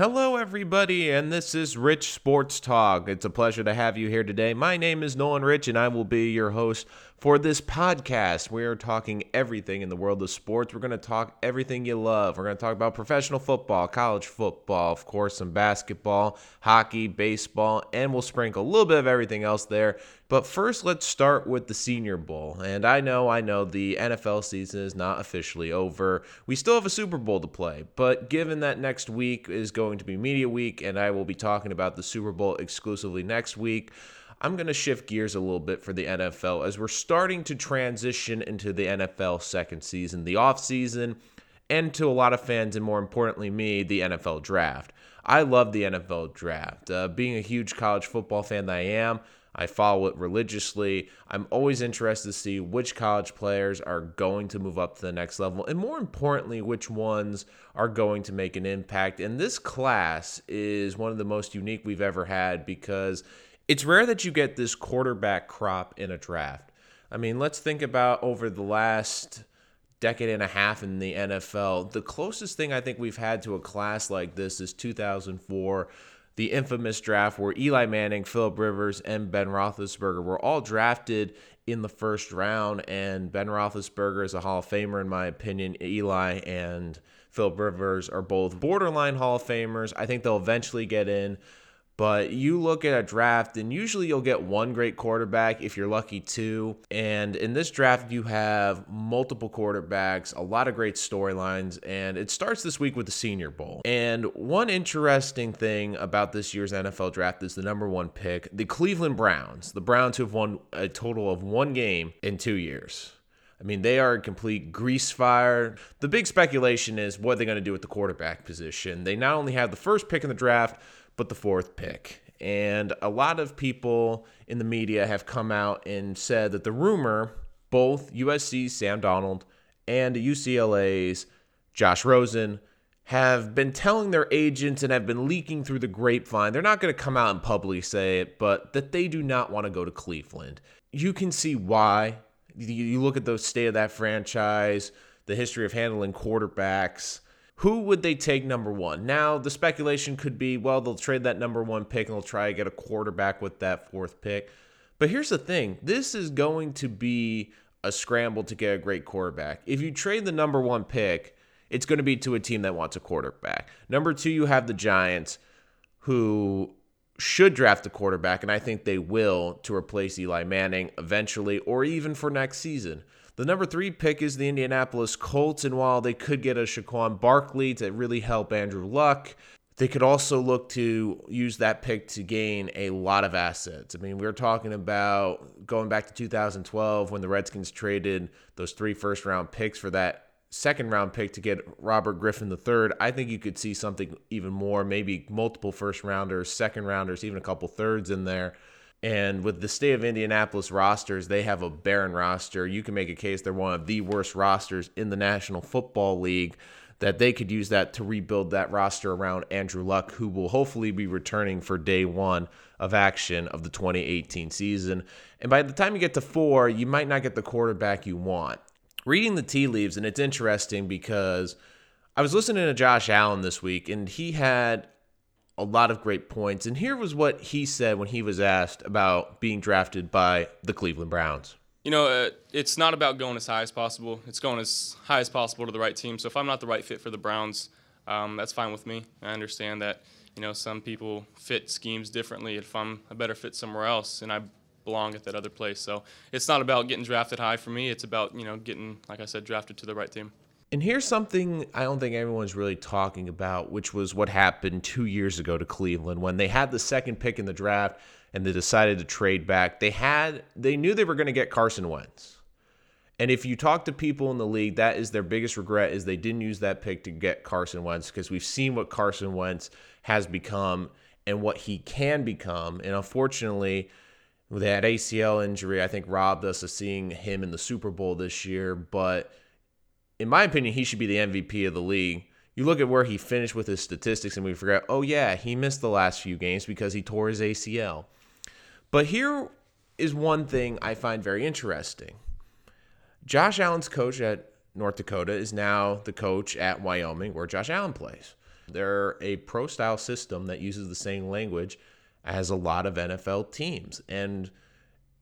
Hello, everybody, and this is Rich Sports Talk. It's a pleasure to have you here today. My name is Nolan Rich, and I will be your host for this podcast. We are talking everything in the world of sports. We're going to talk everything you love. We're going to talk about professional football, college football, of course, some basketball, hockey, baseball, and we'll sprinkle a little bit of everything else there. But first, let's start with the Senior Bowl. And I know, I know the NFL season is not officially over. We still have a Super Bowl to play, but given that next week is going to be Media Week, and I will be talking about the Super Bowl exclusively next week. I'm going to shift gears a little bit for the NFL as we're starting to transition into the NFL second season, the offseason, and to a lot of fans, and more importantly, me, the NFL draft. I love the NFL draft. Uh, being a huge college football fan that I am, I follow it religiously. I'm always interested to see which college players are going to move up to the next level, and more importantly, which ones are going to make an impact. And this class is one of the most unique we've ever had because it's rare that you get this quarterback crop in a draft. I mean, let's think about over the last decade and a half in the NFL. The closest thing I think we've had to a class like this is 2004, the infamous draft where Eli Manning, Philip Rivers, and Ben Roethlisberger were all drafted in the first round. And Ben Roethlisberger is a Hall of Famer, in my opinion. Eli and Philip Rivers are both borderline Hall of Famers. I think they'll eventually get in. But you look at a draft, and usually you'll get one great quarterback if you're lucky, two. And in this draft, you have multiple quarterbacks, a lot of great storylines, and it starts this week with the Senior Bowl. And one interesting thing about this year's NFL draft is the number one pick, the Cleveland Browns. The Browns who have won a total of one game in two years. I mean, they are a complete grease fire. The big speculation is what they're going to do with the quarterback position. They not only have the first pick in the draft, but the fourth pick. And a lot of people in the media have come out and said that the rumor, both USC's Sam Darnold and UCLA's Josh Rosen, have been telling their agents and have been leaking through the grapevine. They're not going to come out and publicly say it, but that they do not want to go to Cleveland. You can see why. You look at the state of that franchise, the history of handling quarterbacks who would they take number one? Now, the speculation could be, well, they'll trade that number one pick and they'll try to get a quarterback with that fourth pick. But here's the thing this is going to be a scramble to get a great quarterback. If you trade the number one pick, it's going to be to a team that wants a quarterback. Number two, you have the Giants, who should draft a quarterback, and I think they will to replace Eli Manning eventually or even for next season. The number three pick is the Indianapolis Colts, and while they could get a Saquon Barkley to really help Andrew Luck, they could also look to use that pick to gain a lot of assets. I mean, we are talking about going back to 2012 when the Redskins traded those three first round picks for that second round pick to get Robert Griffin III. I think you could see something even more, maybe multiple first rounders, second rounders, even a couple thirds in there. And with the state of Indianapolis rosters, they have a barren roster. You can make a case they're one of the worst rosters in the National Football League. That they could use that to rebuild that roster around Andrew Luck, who will hopefully be returning for day one of action of the 2018 season. And by the time you get to four, you might not get the quarterback you want. Reading the tea leaves, and it's interesting because I was listening to Josh Allen this week, and he had a lot of great points. And here was what he said when he was asked about being drafted by the Cleveland Browns. You know, uh, it's not about going as high as possible. It's going as high as possible to the right team. So if I'm not the right fit for the Browns, um, that's fine with me. I understand that, you know, some people fit schemes differently. If I'm a better fit somewhere else and I belong at that other place. So it's not about getting drafted high for me. It's about, you know, getting, like I said, drafted to the right team. And here's something I don't think everyone's really talking about, which was what happened two years ago to Cleveland when they had the second pick in the draft and they decided to trade back. They had they knew they were going to get Carson Wentz. And if you talk to people in the league, that is their biggest regret is they didn't use that pick to get Carson Wentz because we've seen what Carson Wentz has become and what he can become. And unfortunately, that ACL injury, I think robbed us of seeing him in the Super Bowl this year. But in my opinion, he should be the MVP of the league. You look at where he finished with his statistics, and we forget, oh, yeah, he missed the last few games because he tore his ACL. But here is one thing I find very interesting Josh Allen's coach at North Dakota is now the coach at Wyoming, where Josh Allen plays. They're a pro style system that uses the same language as a lot of NFL teams. And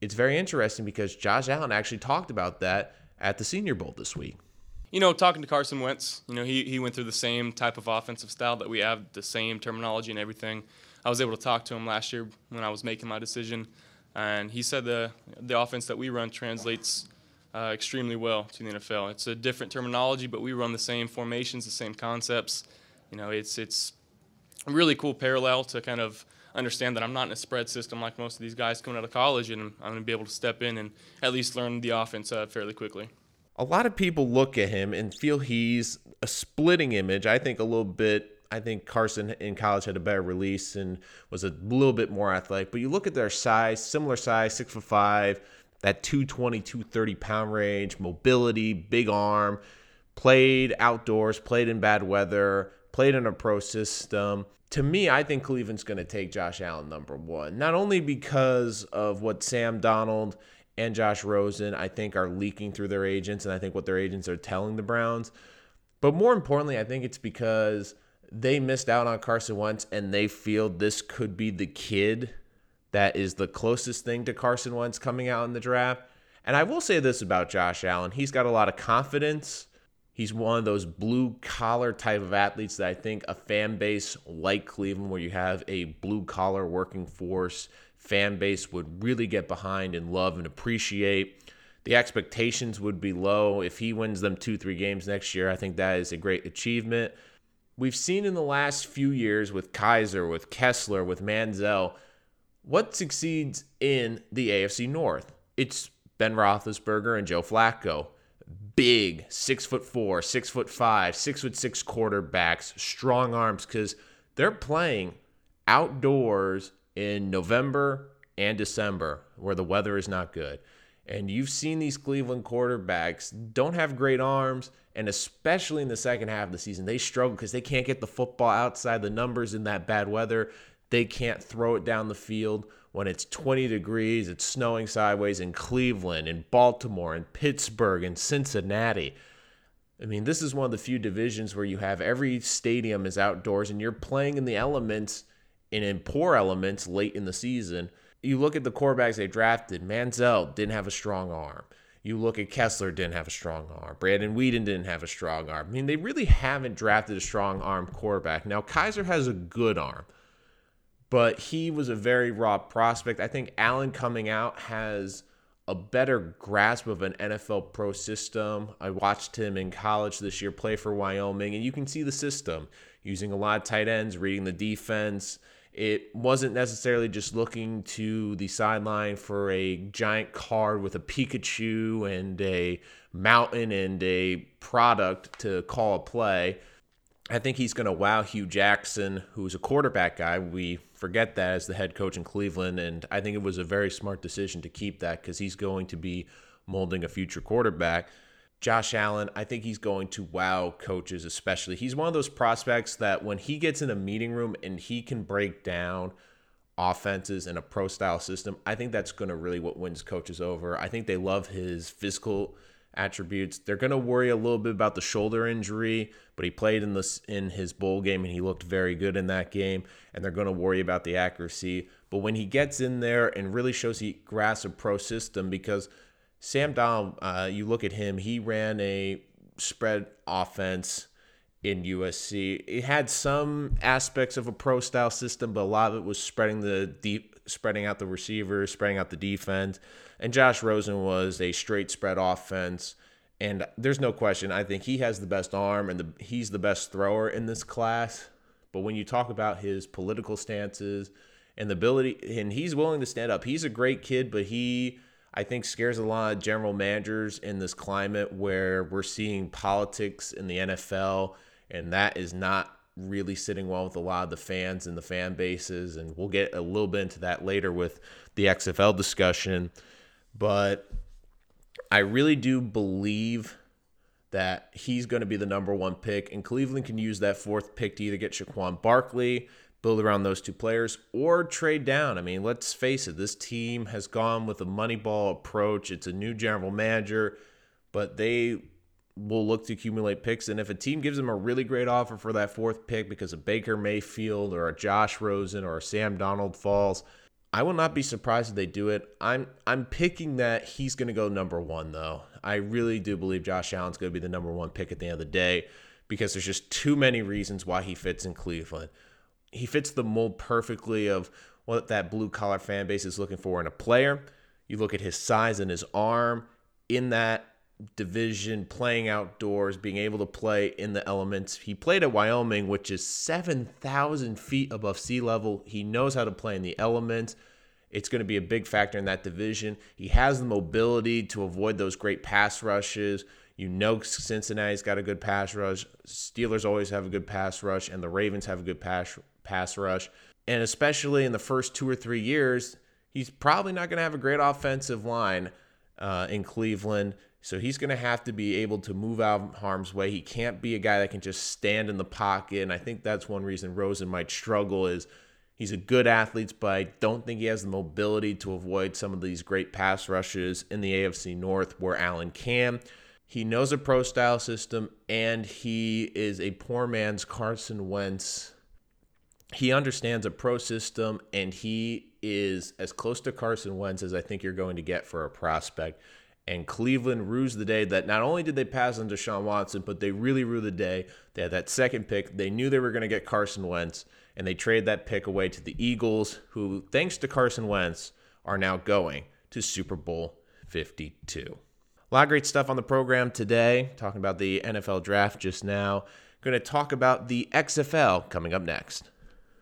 it's very interesting because Josh Allen actually talked about that at the Senior Bowl this week. You know, talking to Carson Wentz, you know, he, he went through the same type of offensive style that we have, the same terminology and everything. I was able to talk to him last year when I was making my decision, and he said the the offense that we run translates uh, extremely well to the NFL. It's a different terminology, but we run the same formations, the same concepts. You know, it's it's a really cool parallel to kind of understand that I'm not in a spread system like most of these guys coming out of college, and I'm going to be able to step in and at least learn the offense uh, fairly quickly. A lot of people look at him and feel he's a splitting image. I think a little bit. I think Carson in college had a better release and was a little bit more athletic. But you look at their size, similar size, six foot five, that 220, 230 pound range, mobility, big arm, played outdoors, played in bad weather, played in a pro system. To me, I think Cleveland's going to take Josh Allen number one, not only because of what Sam Darnold and Josh Rosen, I think, are leaking through their agents, and I think what their agents are telling the Browns, but more importantly, I think it's because they missed out on Carson Wentz and they feel this could be the kid that is the closest thing to Carson Wentz coming out in the draft. And I will say this about Josh Allen he's got a lot of confidence. He's one of those blue collar type of athletes that I think a fan base like Cleveland, where you have a blue collar working force fan base, would really get behind and love and appreciate. The expectations would be low. If he wins them two, three games next year, I think that is a great achievement. We've seen in the last few years with Kizer, with Kessler, with Manziel, what succeeds in the AFC North? It's Ben Roethlisberger and Joe Flacco. Big, six foot four, six foot five, six foot six quarterbacks, strong arms, because they're playing outdoors in November and December where the weather is not good. And you've seen these Cleveland quarterbacks don't have great arms, and especially in the second half of the season, they struggle because they can't get the football outside the numbers in that bad weather. They can't throw it down the field when it's 20 degrees, it's snowing sideways in Cleveland, in Baltimore, in Pittsburgh, in Cincinnati. I mean, this is one of the few divisions where you have every stadium is outdoors and you're playing in the elements and in poor elements late in the season. You look at the quarterbacks they drafted, Manziel didn't have a strong arm. You look at Kessler, didn't have a strong arm. Brandon Weeden didn't have a strong arm. I mean, they really haven't drafted a strong arm quarterback. Now, Kizer has a good arm but he was a very raw prospect. I think Allen coming out has a better grasp of an NFL pro system. I watched him in college this year play for Wyoming, and you can see the system using a lot of tight ends, reading the defense. It wasn't necessarily just looking to the sideline for a giant card with a Pikachu and a mountain and a product to call a play. I think he's going to wow Hue Jackson, who's a quarterback guy. We forget that as the head coach in Cleveland, and I think it was a very smart decision to keep that because he's going to be molding a future quarterback. Josh Allen, I think he's going to wow coaches, especially. He's one of those prospects that when he gets in a meeting room and he can break down offenses in a pro style system, I think that's going to really what wins coaches over. I think they love his physical attributes. They're going to worry a little bit about the shoulder injury, but he played in this in his bowl game and he looked very good in that game. And they're going to worry about the accuracy. But when he gets in there and really shows he grasps a pro system, because Sam Darnold, uh, you look at him, he ran a spread offense in USC. It had some aspects of a pro style system, but a lot of it was spreading the deep, spreading out the receivers, spreading out the defense. And Josh Rosen was a straight spread offense. And there's no question. I think he has the best arm and the, he's the best thrower in this class. But when you talk about his political stances and the ability, and he's willing to stand up, he's a great kid, but he, I think, scares a lot of general managers in this climate where we're seeing politics in the NFL, and that is not really sitting well with a lot of the fans and the fan bases. And we'll get a little bit into that later with the XFL discussion. But I really do believe that he's going to be the number one pick, and Cleveland can use that fourth pick to either get Saquon Barkley, build around those two players, or trade down. I mean, let's face it, this team has gone with a Moneyball approach. It's a new general manager, but they will look to accumulate picks. And if a team gives them a really great offer for that fourth pick because a Baker Mayfield or a Josh Rosen or a Sam Darnold falls, I will not be surprised if they do it. I'm I'm picking that he's going to go number one though. I really do believe Josh Allen's going to be the number one pick at the end of the day because there's just too many reasons why he fits in Cleveland. He fits the mold perfectly of what that blue collar fan base is looking for in a player. You look at his size and his arm in that division, playing outdoors, being able to play in the elements. He played at Wyoming, which is 7,000 feet above sea level. He knows how to play in the elements. It's going to be a big factor in that division. He has the mobility to avoid those great pass rushes. You know, Cincinnati's got a good pass rush. Steelers always have a good pass rush, and the Ravens have a good pass pass rush. And especially in the first two or three years, he's probably not going to have a great offensive line uh, in Cleveland. So he's going to have to be able to move out of harm's way. He can't be a guy that can just stand in the pocket. And I think that's one reason Rosen might struggle is he's a good athlete, but I don't think he has the mobility to avoid some of these great pass rushes in the AFC North where Allen can. He knows a pro style system and he is a poor man's Carson Wentz. He understands a pro system and he is as close to Carson Wentz as I think you're going to get for a prospect. And Cleveland rues the day that not only did they pass on Deshaun Watson, but they really rue the day. They had that second pick. They knew they were going to get Carson Wentz, and they trade that pick away to the Eagles, who, thanks to Carson Wentz, are now going to Super Bowl 52. A lot of great stuff on the program today, talking about the NFL draft just now. Going to talk about the XFL coming up next.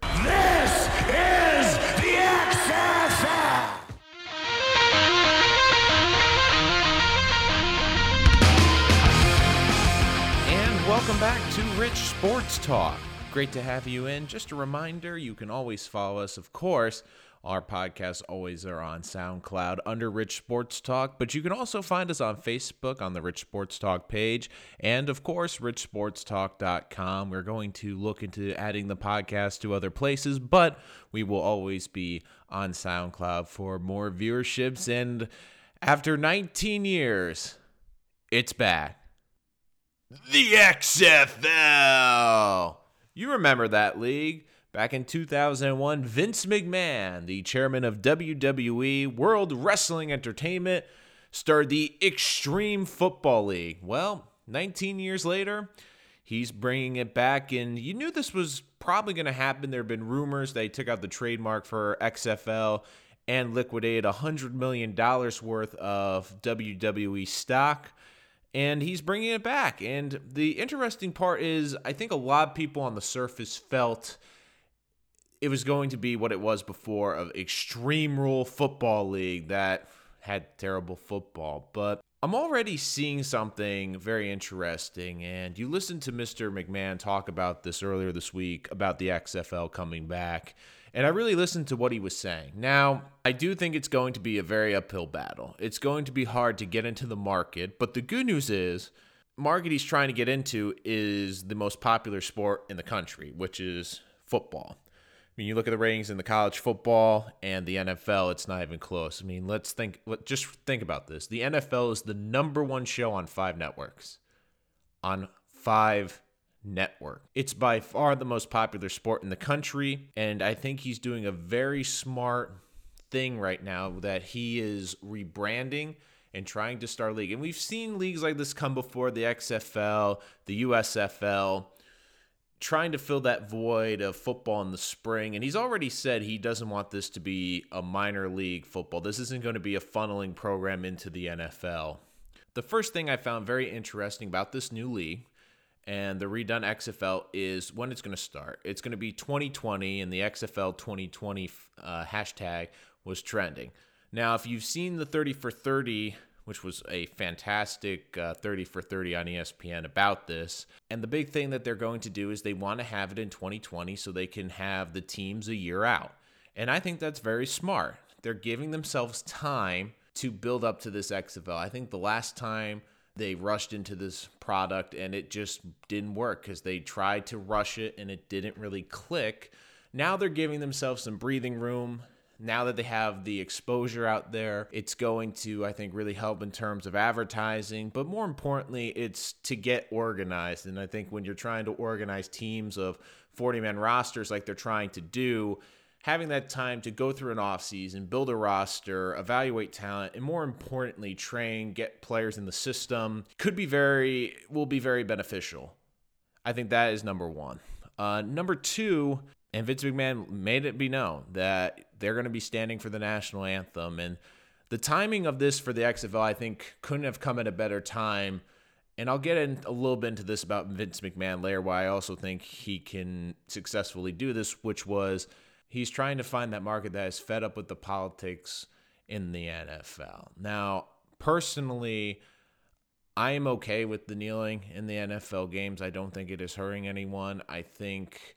This is the XFL! And welcome back to Rich Sports Talk. Great to have you in. Just a reminder, you can always follow us, of course. Our podcasts always are on SoundCloud under Rich Sports Talk, but you can also find us on Facebook on the Rich Sports Talk page, and of course, richsportstalk.com. We're going to look into adding the podcast to other places, but we will always be on SoundCloud for more viewerships. And after 19 years, it's back. The XFL. You remember that league. Back in 2001, Vince McMahon, the chairman of WWE World Wrestling Entertainment, started the Extreme Football League. Well, 19 years later, he's bringing it back, and you knew this was probably going to happen. There have been rumors they took out the trademark for XFL and liquidated $100 million worth of WWE stock and he's bringing it back. And the interesting part is, I think a lot of people on the surface felt it was going to be what it was before of Extreme Rule Football League that had terrible football. But I'm already seeing something very interesting. And you listened to Mr. McMahon talk about this earlier this week about the XFL coming back. And I really listened to what he was saying. Now, I do think it's going to be a very uphill battle. It's going to be hard to get into the market, but the good news is, market he's trying to get into is the most popular sport in the country, which is football. I mean, you look at the ratings in the college football and the NFL, it's not even close. I mean, let's think, let, just think about this. The NFL is the number one show on five networks. On five network. It's by far the most popular sport in the country, and I think he's doing a very smart thing right now that he is rebranding and trying to start a league. And we've seen leagues like this come before the XFL, the USFL, trying to fill that void of football in the spring. And he's already said he doesn't want this to be a minor league football. This isn't going to be a funneling program into the NFL. The first thing I found very interesting about this new league and the redone XFL is when it's going to start. It's going to be 2020, and the XFL 2020 uh, hashtag was trending. Now, if you've seen the 30 for 30, which was a fantastic uh, 30 for 30 on ESPN about this, and the big thing that they're going to do is they want to have it in 2020 so they can have the teams a year out. And I think that's very smart. They're giving themselves time to build up to this XFL. I think the last time they rushed into this product and it just didn't work because they tried to rush it and it didn't really click. Now they're giving themselves some breathing room. now that they have the exposure out there, it's going to, I think, really help in terms of advertising. But more importantly, it's to get organized. And I think when you're trying to organize teams of 40 man rosters like they're trying to do, having that time to go through an offseason, build a roster, evaluate talent, and more importantly, train, get players in the system could be very, will be very beneficial. I think that is number one. Uh, number two, and Vince McMahon made it be known that they're going to be standing for the national anthem. And the timing of this for the XFL, I think, couldn't have come at a better time. And I'll get in a little bit into this about Vince McMahon later, why I also think he can successfully do this, which was he's trying to find that market that is fed up with the politics in the NFL. Now, personally, I am okay with the kneeling in the NFL games. I don't think it is hurting anyone. I think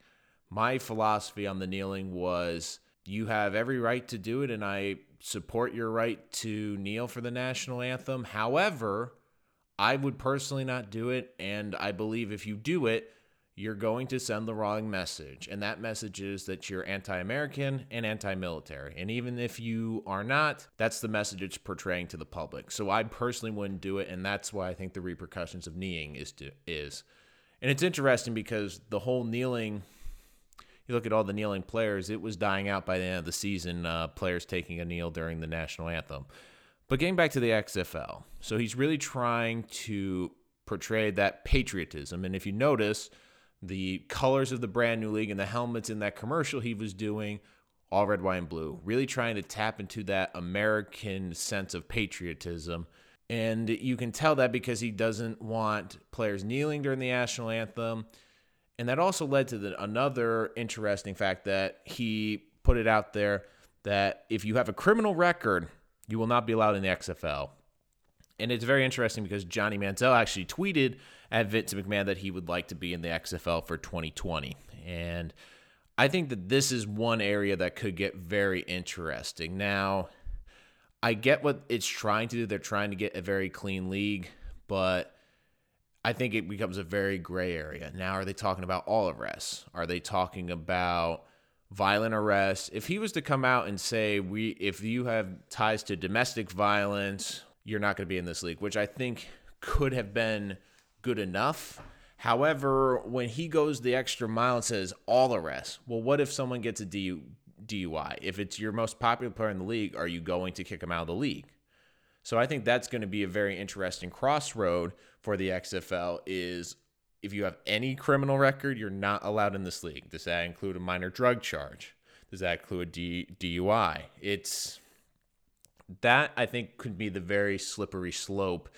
my philosophy on the kneeling was you have every right to do it, and I support your right to kneel for the national anthem. However, I would personally not do it, and I believe if you do it, you're going to send the wrong message. And that message is that you're anti American and anti military. And even if you are not, that's the message it's portraying to the public. So I personally wouldn't do it. And that's why I think the repercussions of kneeing is. To, is. And it's interesting because the whole kneeling you look at all the kneeling players, it was dying out by the end of the season, uh, players taking a kneel during the national anthem. But getting back to the XFL, so he's really trying to portray that patriotism. And if you notice, the colors of the brand new league and the helmets in that commercial he was doing, all red, white, and blue, really trying to tap into that American sense of patriotism. And you can tell that because he doesn't want players kneeling during the national anthem. And that also led to the, another interesting fact that he put it out there that if you have a criminal record, you will not be allowed in the XFL. And it's very interesting because Johnny Manziel actually tweeted at Vince McMahon that he would like to be in the XFL for 2020. And I think that this is one area that could get very interesting. Now, I get what it's trying to do. They're trying to get a very clean league, but I think it becomes a very gray area. Now, are they talking about all arrests? Are they talking about violent arrests? If he was to come out and say, "We, if you have ties to domestic violence, you're not going to be in this league," which I think could have been good enough. However, when he goes the extra mile and says all arrests, well, what if someone gets a DUI? If it's your most popular player in the league, are you going to kick him out of the league? So I think that's going to be a very interesting crossroad for the XFL is if you have any criminal record, you're not allowed in this league. Does that include a minor drug charge? Does that include a DUI? It's that I think could be the very slippery slope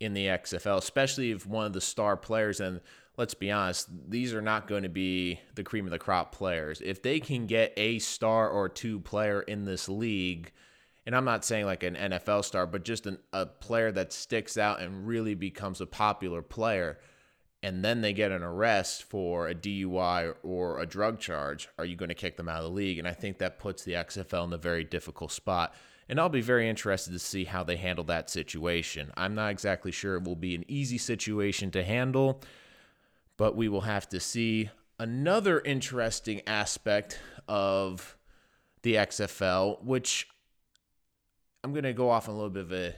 in the XFL, especially if one of the star players and let's be honest, these are not going to be the cream of the crop players. If they can get a star or two player in this league, and I'm not saying like an NFL star, but just an, a player that sticks out and really becomes a popular player, and then they get an arrest for a DUI or a drug charge, are you going to kick them out of the league? And I think that puts the XFL in a very difficult spot. And I'll be very interested to see how they handle that situation. I'm not exactly sure it will be an easy situation to handle, but we will have to see. Another interesting aspect of the XFL, which I'm going to go off a little bit of a,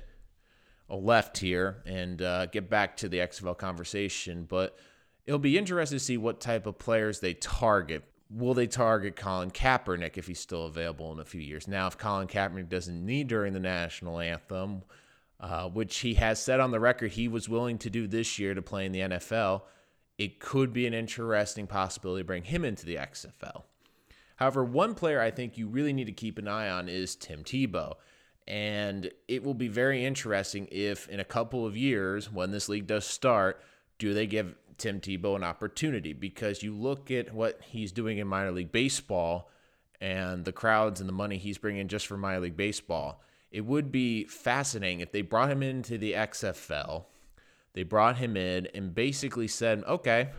a left here and uh, get back to the XFL conversation, but it'll be interesting to see what type of players they target. Will they target Colin Kaepernick if he's still available in a few years? Now, if Colin Kaepernick doesn't need during the national anthem, uh, which he has said on the record he was willing to do this year to play in the NFL, it could be an interesting possibility to bring him into the XFL. However, one player I think you really need to keep an eye on is Tim Tebow. And it will be very interesting if, in a couple of years, when this league does start, do they give Tim Tebow an opportunity? Because you look at what he's doing in minor league baseball and the crowds and the money he's bringing just for minor league baseball. It would be fascinating if they brought him into the XFL. They brought him in and basically said, okay,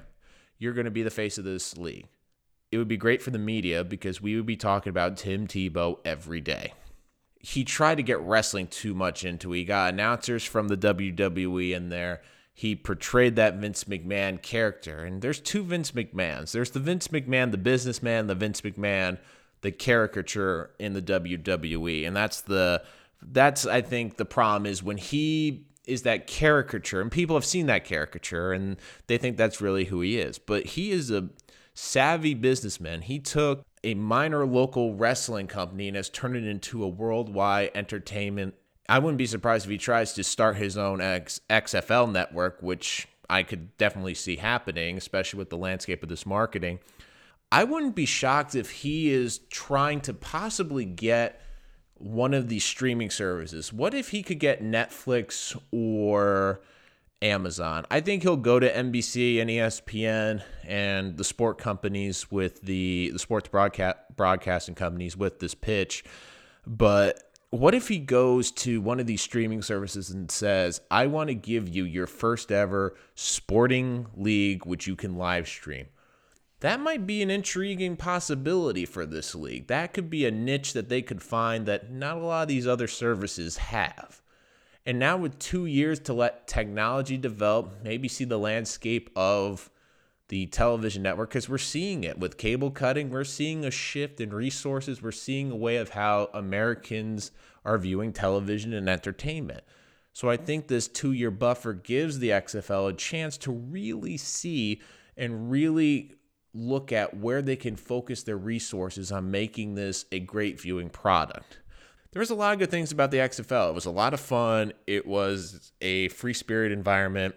you're going to be the face of this league. It would be great for the media because we would be talking about Tim Tebow every day he tried to get wrestling too much into it. He got announcers from the WWE in there. He portrayed that Vince McMahon character. And there's two Vince McMahons. There's the Vince McMahon, the businessman, the Vince McMahon the caricature in the WWE. And that's the that's I think the problem is when he is that caricature and people have seen that caricature and they think that's really who he is. But he is a savvy businessman. He took a minor local wrestling company and has turned it into a worldwide entertainment. I wouldn't be surprised if he tries to start his own X- XFL network, which I could definitely see happening, especially with the landscape of this marketing. I wouldn't be shocked if he is trying to possibly get one of these streaming services. What if he could get Netflix or Amazon? I think he'll go to NBC and ESPN and the sport companies with the the sports broadcast broadcasting companies with this pitch. But what if he goes to one of these streaming services and says, "I want to give you your first ever sporting league which you can live stream." that might be an intriguing possibility for this league. That could be a niche that they could find that not a lot of these other services have. And now, with two years to let technology develop, maybe see the landscape of the television network, because we're seeing it with cable cutting, we're seeing a shift in resources, we're seeing a way of how Americans are viewing television and entertainment. So I think this two year buffer gives the XFL a chance to really see and really look at where they can focus their resources on making this a great viewing product. There was a lot of good things about the XFL. It was a lot of fun. It was a free spirit environment.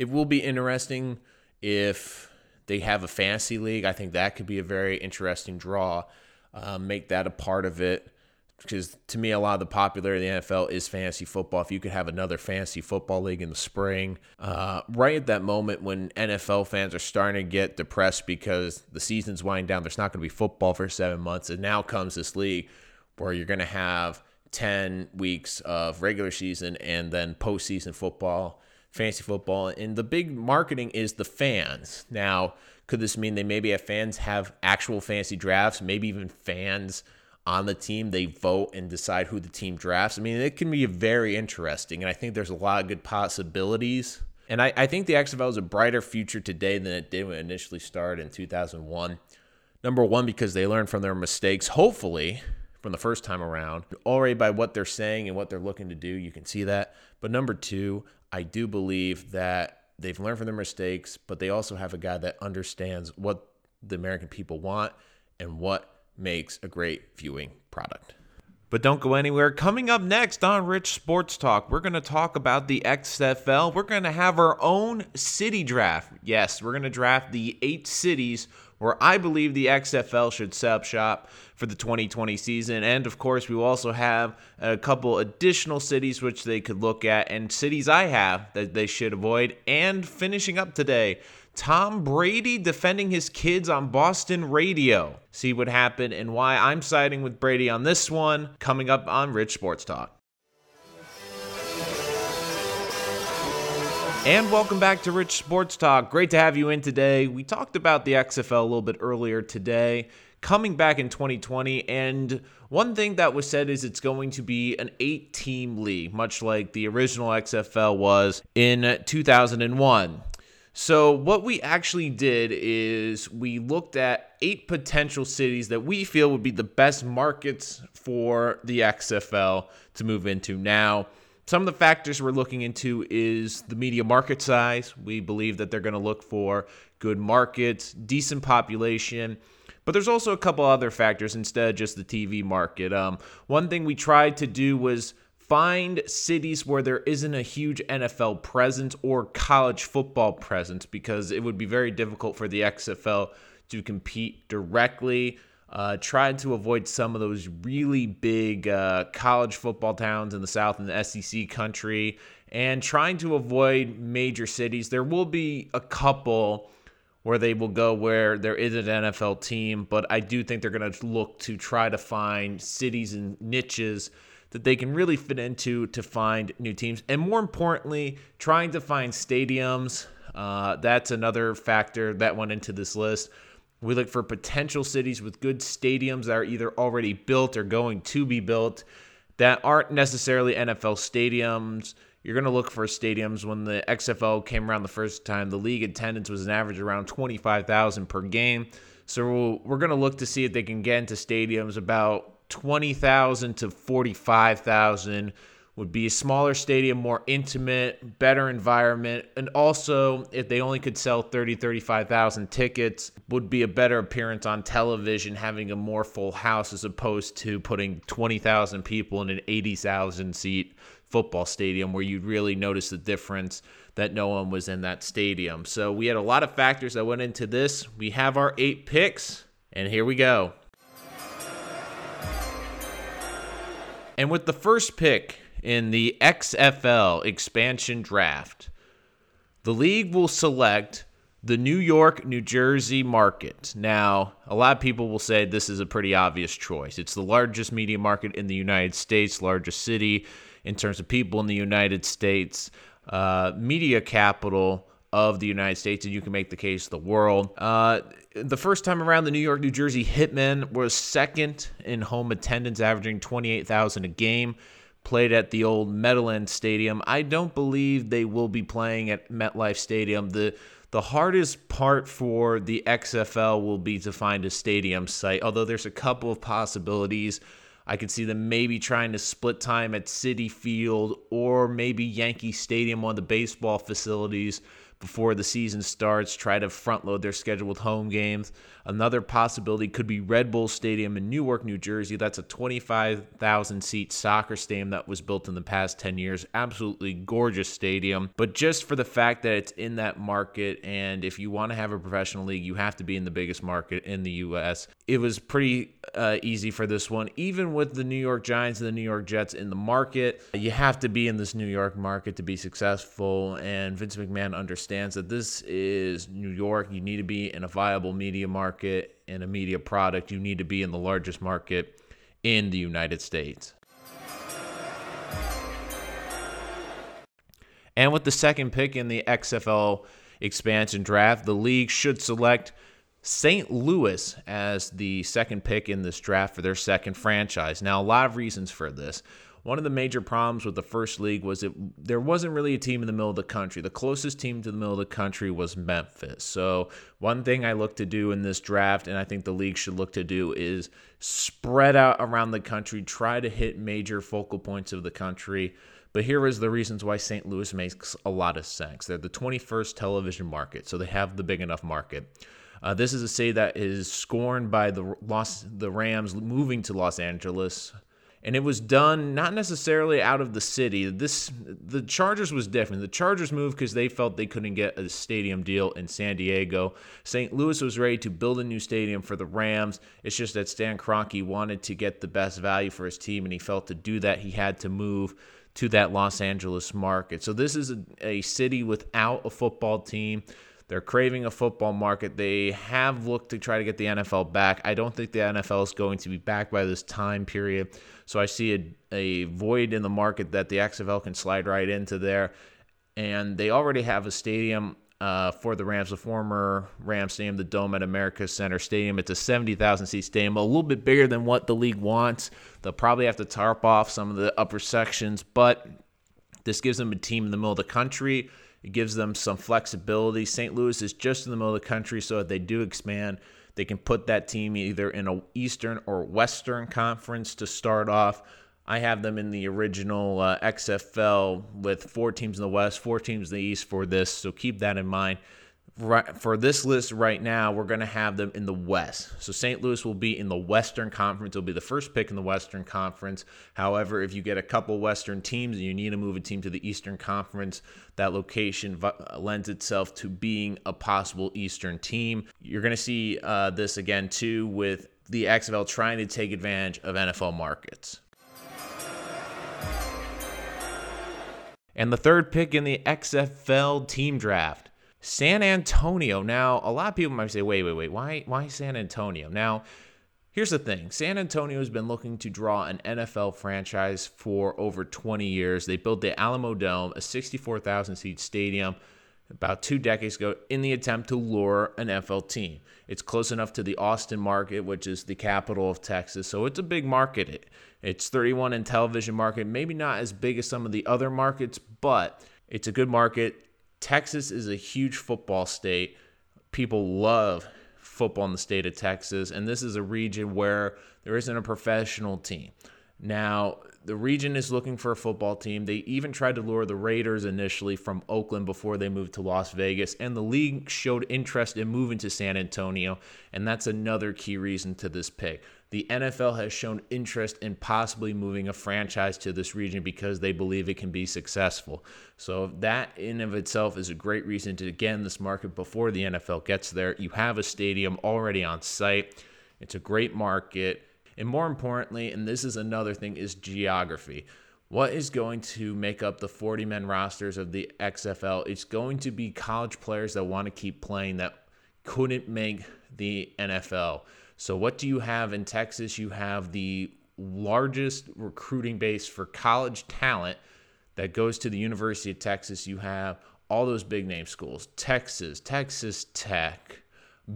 It will be interesting if they have a fantasy league. I think that could be a very interesting draw. Uh, make that a part of it because to me, a lot of the popularity of the NFL is fantasy football. If you could have another fantasy football league in the spring, uh, right at that moment when NFL fans are starting to get depressed because the season's winding down, there's not going to be football for seven months, and now comes this league where you're going to have 10 weeks of regular season and then postseason football, fantasy football. And the big marketing is the fans. Now, could this mean they maybe have fans have actual fantasy drafts, maybe even fans? on the team, they vote and decide who the team drafts. I mean, it can be very interesting, and I think there's a lot of good possibilities. And I, I think the XFL is a brighter future today than it did when it initially started in 2001. Number one, because they learned from their mistakes, hopefully, from the first time around. Already by what they're saying and what they're looking to do, you can see that. But number two, I do believe that they've learned from their mistakes, but they also have a guy that understands what the American people want and what makes a great viewing product. But don't go anywhere. Coming up next on Rich Sports Talk, we're going to talk about the XFL. We're going to have our own city draft. Yes, we're going to draft the eight cities where I believe the XFL should set up shop for the 2020 season. And of course, we will also have a couple additional cities which they could look at and cities I have that they should avoid. And finishing up today, Tom Brady defending his kids on Boston radio. See what happened and why I'm siding with Brady on this one coming up on Rich Sports Talk. And welcome back to Rich Sports Talk. Great to have you in today. We talked about the XFL a little bit earlier today, coming back in 2020. And one thing that was said is it's going to be an eight team league, much like the original XFL was in 2001. So, what we actually did is we looked at eight potential cities that we feel would be the best markets for the XFL to move into. Now, some of the factors we're looking into is the media market size. We believe that they're going to look for good markets, decent population. But there's also a couple other factors instead of just the TV market. Um, one thing we tried to do was find cities where there isn't a huge NFL presence or college football presence because it would be very difficult for the XFL to compete directly. Uh, tried to avoid some of those really big uh, college football towns in the South and the SEC country, and trying to avoid major cities. There will be a couple where they will go where there is an NFL team, but I do think they're going to look to try to find cities and niches that they can really fit into to find new teams. And more importantly, trying to find stadiums. Uh, that's another factor that went into this list. We look for potential cities with good stadiums that are either already built or going to be built that aren't necessarily NFL stadiums. You're going to look for stadiums when the XFL came around the first time. The league attendance was an average around 25,000 per game. So we're going to look to see if they can get into stadiums about 20,000 to 45,000 would be a smaller stadium, more intimate, better environment, and also if they only could sell 30, 35,000 tickets, would be a better appearance on television having a more full house as opposed to putting 20,000 people in an 80,000 seat football stadium where you'd really notice the difference that no one was in that stadium. So we had a lot of factors that went into this. We have our 8 picks, and here we go. And with the first pick, in the XFL expansion draft, the league will select the New York, New Jersey market. Now, a lot of people will say this is a pretty obvious choice. It's the largest media market in the United States, largest city in terms of people in the United States, uh, media capital of the United States, and you can make the case the world. Uh, the first time around, the New York, New Jersey Hitmen was second in home attendance, averaging 28,000 a game played at the old Meadowlands Stadium. I don't believe they will be playing at MetLife Stadium. The the hardest part for the XFL will be to find a stadium site, although there's a couple of possibilities. I could see them maybe trying to split time at Citi Field or maybe Yankee Stadium, one of the baseball facilities before the season starts, try to front load their schedule with home games. Another possibility could be Red Bull Stadium in Newark, New Jersey. That's a 25,000 seat soccer stadium that was built in the past 10 years. Absolutely gorgeous stadium. But just for the fact that it's in that market, and if you want to have a professional league, you have to be in the biggest market in the U.S., it was pretty uh, easy for this one. Even with the New York Giants and the New York Jets in the market, you have to be in this New York market to be successful. And Vince McMahon understands that this is New York. You need to be in a viable media market market and a media product, you need to be in the largest market in the United States. And with the second pick in the XFL expansion draft, the league should select St. Louis as the second pick in this draft for their second franchise. Now, a lot of reasons for this. One of the major problems with the first league was that there wasn't really a team in the middle of the country. The closest team to the middle of the country was Memphis. So, one thing I look to do in this draft, and I think the league should look to do, is spread out around the country, try to hit major focal points of the country. But here is the reasons why St. Louis makes a lot of sense. They're the 21st television market, so they have the big enough market. Uh, this is a city that is scorned by the Los, the Rams moving to Los Angeles and it was done not necessarily out of the city. This the Chargers was different. The Chargers moved because they felt they couldn't get a stadium deal in San Diego. St. Louis was ready to build a new stadium for the Rams. It's just that Stan Kroenke wanted to get the best value for his team, and he felt to do that he had to move to that Los Angeles market. So this is a, a city without a football team. They're craving a football market. They have looked to try to get the NFL back. I don't think the NFL is going to be back by this time period. So I see a, a void in the market that the XFL can slide right into there. And they already have a stadium uh, for the Rams, the former Rams Stadium, the Dome at America Center Stadium. It's a 70,000 seat stadium, a little bit bigger than what the league wants. They'll probably have to tarp off some of the upper sections, but this gives them a team in the middle of the country. It gives them some flexibility. St. Louis is just in the middle of the country, so if they do expand, they can put that team either in a Eastern or Western conference to start off. I have them in the original uh, XFL with four teams in the West, four teams in the East for this, so keep that in mind right, for this list right now, we're going to have them in the West. So St. Louis will be in the Western Conference. It'll be the first pick in the Western Conference. However, if you get a couple Western teams and you need to move a team to the Eastern Conference, that location lends itself to being a possible Eastern team. You're going to see uh, this again too with the XFL trying to take advantage of NFL markets. And the third pick in the XFL team draft San Antonio. Now, a lot of people might say, wait, wait, wait, why, why San Antonio? Now, here's the thing San Antonio has been looking to draw an NFL franchise for over 20 years. They built the Alamodome, a 64,000 seat stadium, about two decades ago in the attempt to lure an NFL team. It's close enough to the Austin market, which is the capital of Texas. So it's a big market. It's 31 in television market, maybe not as big as some of the other markets, but it's a good market. Texas is a huge football state. People love football in the state of Texas, and this is a region where there isn't a professional team. Now, the region is looking for a football team. They even tried to lure the Raiders initially from Oakland before they moved to Las Vegas, and the league showed interest in moving to San Antonio, and that's another key reason to this pick. The NFL has shown interest in possibly moving a franchise to this region because they believe it can be successful. So that in of itself is a great reason to get in this market before the NFL gets there. You have a stadium already on site. It's a great market. And more importantly, and this is another thing, is geography. What is going to make up the 40 men rosters of the XFL? It's going to be college players that want to keep playing that couldn't make the NFL. So, what do you have in Texas? You have the largest recruiting base for college talent that goes to the University of Texas. You have all those big name schools Texas, Texas Tech,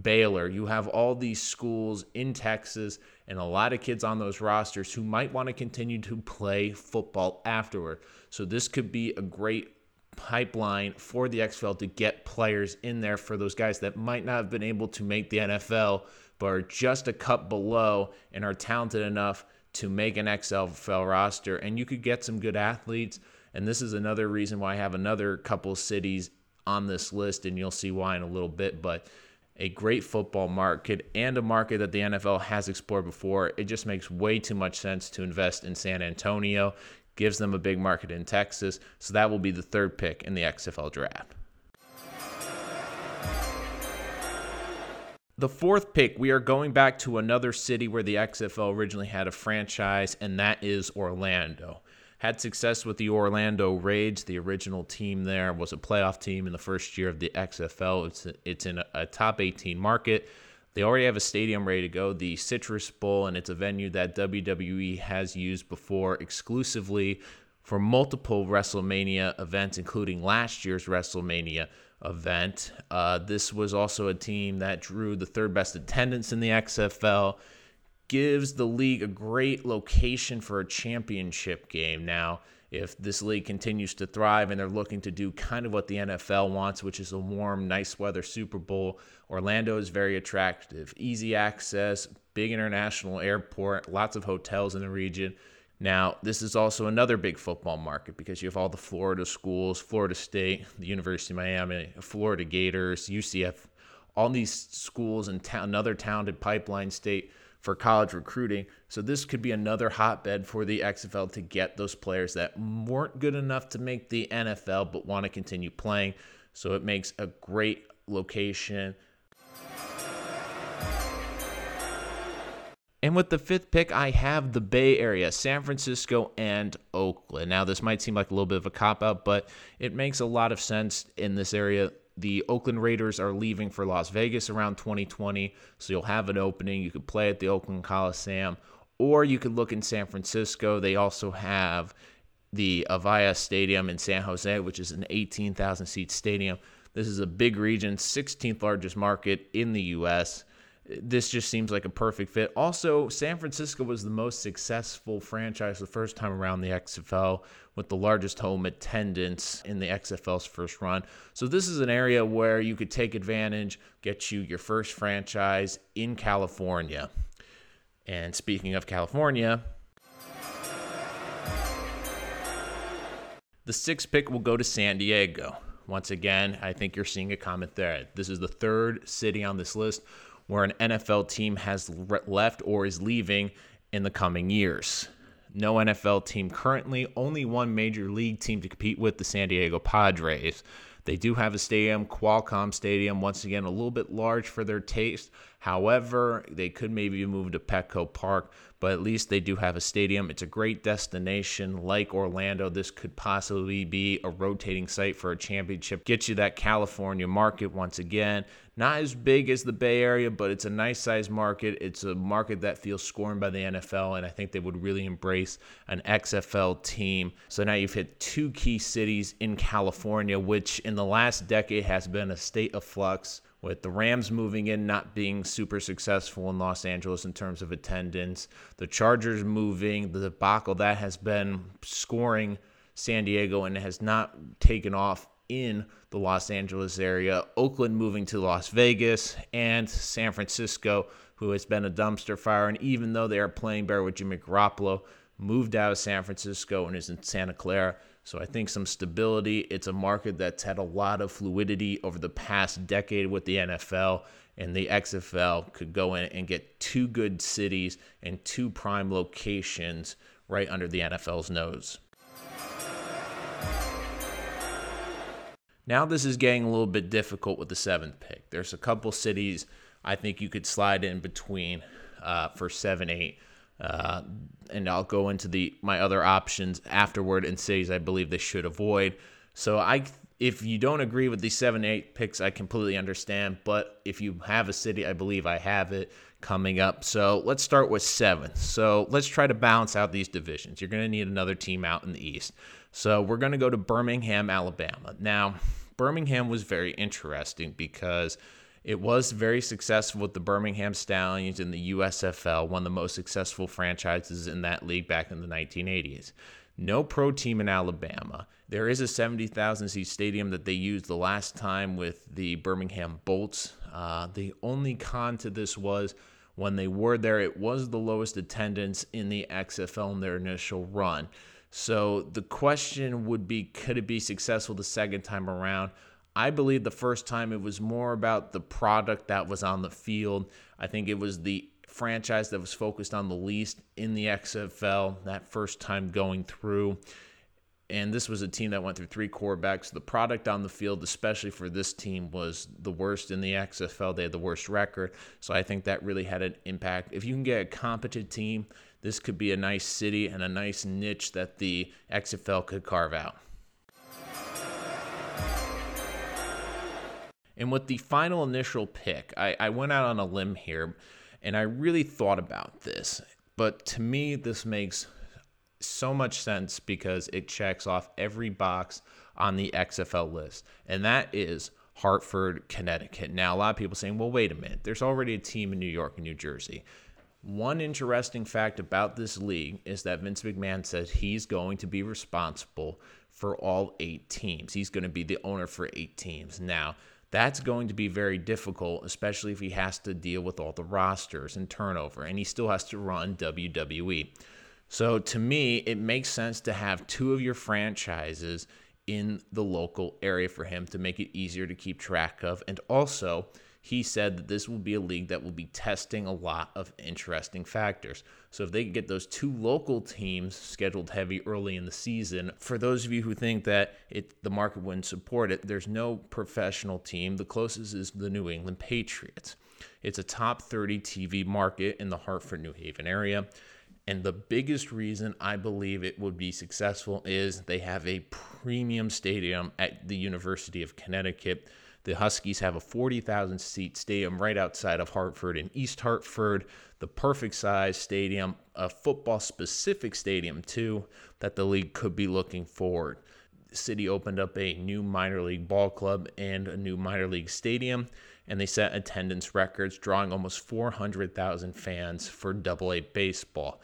Baylor. You have all these schools in Texas and a lot of kids on those rosters who might want to continue to play football afterward. So this could be a great pipeline for the XFL to get players in there for those guys that might not have been able to make the NFL but are just a cut below and are talented enough to make an XFL roster. And you could get some good athletes. And this is another reason why I have another couple cities on this list and you'll see why in a little bit. But a great football market and a market that the NFL has explored before. It just makes way too much sense to invest in San Antonio, gives them a big market in Texas. So that will be the third pick in the XFL draft. The fourth pick, we are going back to another city where the XFL originally had a franchise, and that is Orlando had success with the Orlando Rage. The original team there was a playoff team in the first year of the XFL. It's it's in a, a top 18 market. They already have a stadium ready to go, the Citrus Bowl, and it's a venue that WWE has used before exclusively for multiple WrestleMania events, including last year's WrestleMania event. Uh, this was also a team that drew the third best attendance in the XFL gives the league a great location for a championship game. Now, if this league continues to thrive and they're looking to do kind of what the NFL wants, which is a warm, nice weather Super Bowl, Orlando is very attractive. Easy access, big international airport, lots of hotels in the region. Now, this is also another big football market because you have all the Florida schools, Florida State, the University of Miami, Florida Gators, UCF, all these schools and another talented pipeline state for college recruiting. So this could be another hotbed for the XFL to get those players that weren't good enough to make the NFL but want to continue playing. So it makes a great location. And with the fifth pick, I have the Bay Area, San Francisco and Oakland. Now, this might seem like a little bit of a cop out, but it makes a lot of sense in this area the Oakland Raiders are leaving for Las Vegas around 2020, so you'll have an opening. You could play at the Oakland Coliseum, or you could look in San Francisco. They also have the Avaya Stadium in San Jose, which is an 18,000 seat stadium. This is a big region, 16th largest market in the U.S this just seems like a perfect fit. Also, San Francisco was the most successful franchise the first time around the XFL with the largest home attendance in the XFL's first run. So, this is an area where you could take advantage, get you your first franchise in California. And speaking of California, the sixth pick will go to San Diego. Once again, I think you're seeing a comment there. This is the third city on this list where an NFL team has left or is leaving in the coming years. No NFL team currently, only one major league team to compete with the San Diego Padres. They do have a stadium, Qualcomm Stadium, once again a little bit large for their taste. However, they could maybe move to Petco Park, but at least they do have a stadium. It's a great destination like Orlando. This could possibly be a rotating site for a championship. Get you that California market once again. Not as big as the Bay Area, but it's a nice size market. It's a market that feels scorned by the NFL, and I think they would really embrace an XFL team. So now you've hit two key cities in California, which in the last decade has been a state of flux with the Rams moving in not being super successful in Los Angeles in terms of attendance, the Chargers moving, the debacle that has been scoring San Diego and has not taken off in the Los Angeles area, Oakland moving to Las Vegas, and San Francisco, who has been a dumpster fire. And even though they are playing better with Jimmy Garoppolo, moved out of San Francisco and is in Santa Clara. So I think some stability. It's a market that's had a lot of fluidity over the past decade with the NFL, and the XFL could go in and get two good cities and two prime locations right under the NFL's nose. Now this is getting a little bit difficult with the seventh pick. There's a couple cities I think you could slide in between uh, for seven, eight. Uh, and I'll go into the my other options afterward and cities I believe they should avoid. So I, if you don't agree with the seven, eight picks, I completely understand. But if you have a city, I believe I have it coming up. So let's start with 7. So let's try to balance out these divisions. You're going to need another team out in the East. So we're going to go to Birmingham, Alabama. Now, Birmingham was very interesting because it was very successful with the Birmingham Stallions in the USFL, one of the most successful franchises in that league back in the 1980s. No pro team in Alabama. There is a 70,000 seat stadium that they used the last time with the Birmingham Bolts. Uh, the only con to this was when they were there, it was the lowest attendance in the XFL in their initial run. So the question would be could it be successful the second time around? I believe the first time it was more about the product that was on the field. I think it was the franchise that was focused on the least in the XFL that first time going through. And this was a team that went through three quarterbacks. The product on the field, especially for this team, was the worst in the XFL. They had the worst record. So I think that really had an impact. If you can get a competent team this could be a nice city and a nice niche that the XFL could carve out. And with the final initial pick, I, I went out on a limb here and I really thought about this. But to me, this makes so much sense because it checks off every box on the XFL list, and that is Hartford, Connecticut. Now, a lot of people saying, well, wait a minute, there's already a team in New York and New Jersey. One interesting fact about this league is that Vince McMahon said he's going to be responsible for all eight teams. He's going to be the owner for eight teams. Now, that's going to be very difficult, especially if he has to deal with all the rosters and turnover, and he still has to run WWE. So, to me, it makes sense to have two of your franchises in the local area for him to make it easier to keep track of. And also, he said that this will be a league that will be testing a lot of interesting factors. So if they get those two local teams scheduled heavy early in the season, for those of you who think that it the market wouldn't support it, there's no professional team. The closest is the New England Patriots. It's a top 30 TV market in the Hartford, New Haven area. And the biggest reason I believe it would be successful is they have a premium stadium at the University of Connecticut the Huskies have a 40,000 seat stadium right outside of Hartford in East Hartford, the perfect size stadium, a football specific stadium too that the league could be looking forward. The city opened up a new minor league ball club and a new minor league stadium, and they set attendance records, drawing almost 400,000 fans for Double A baseball.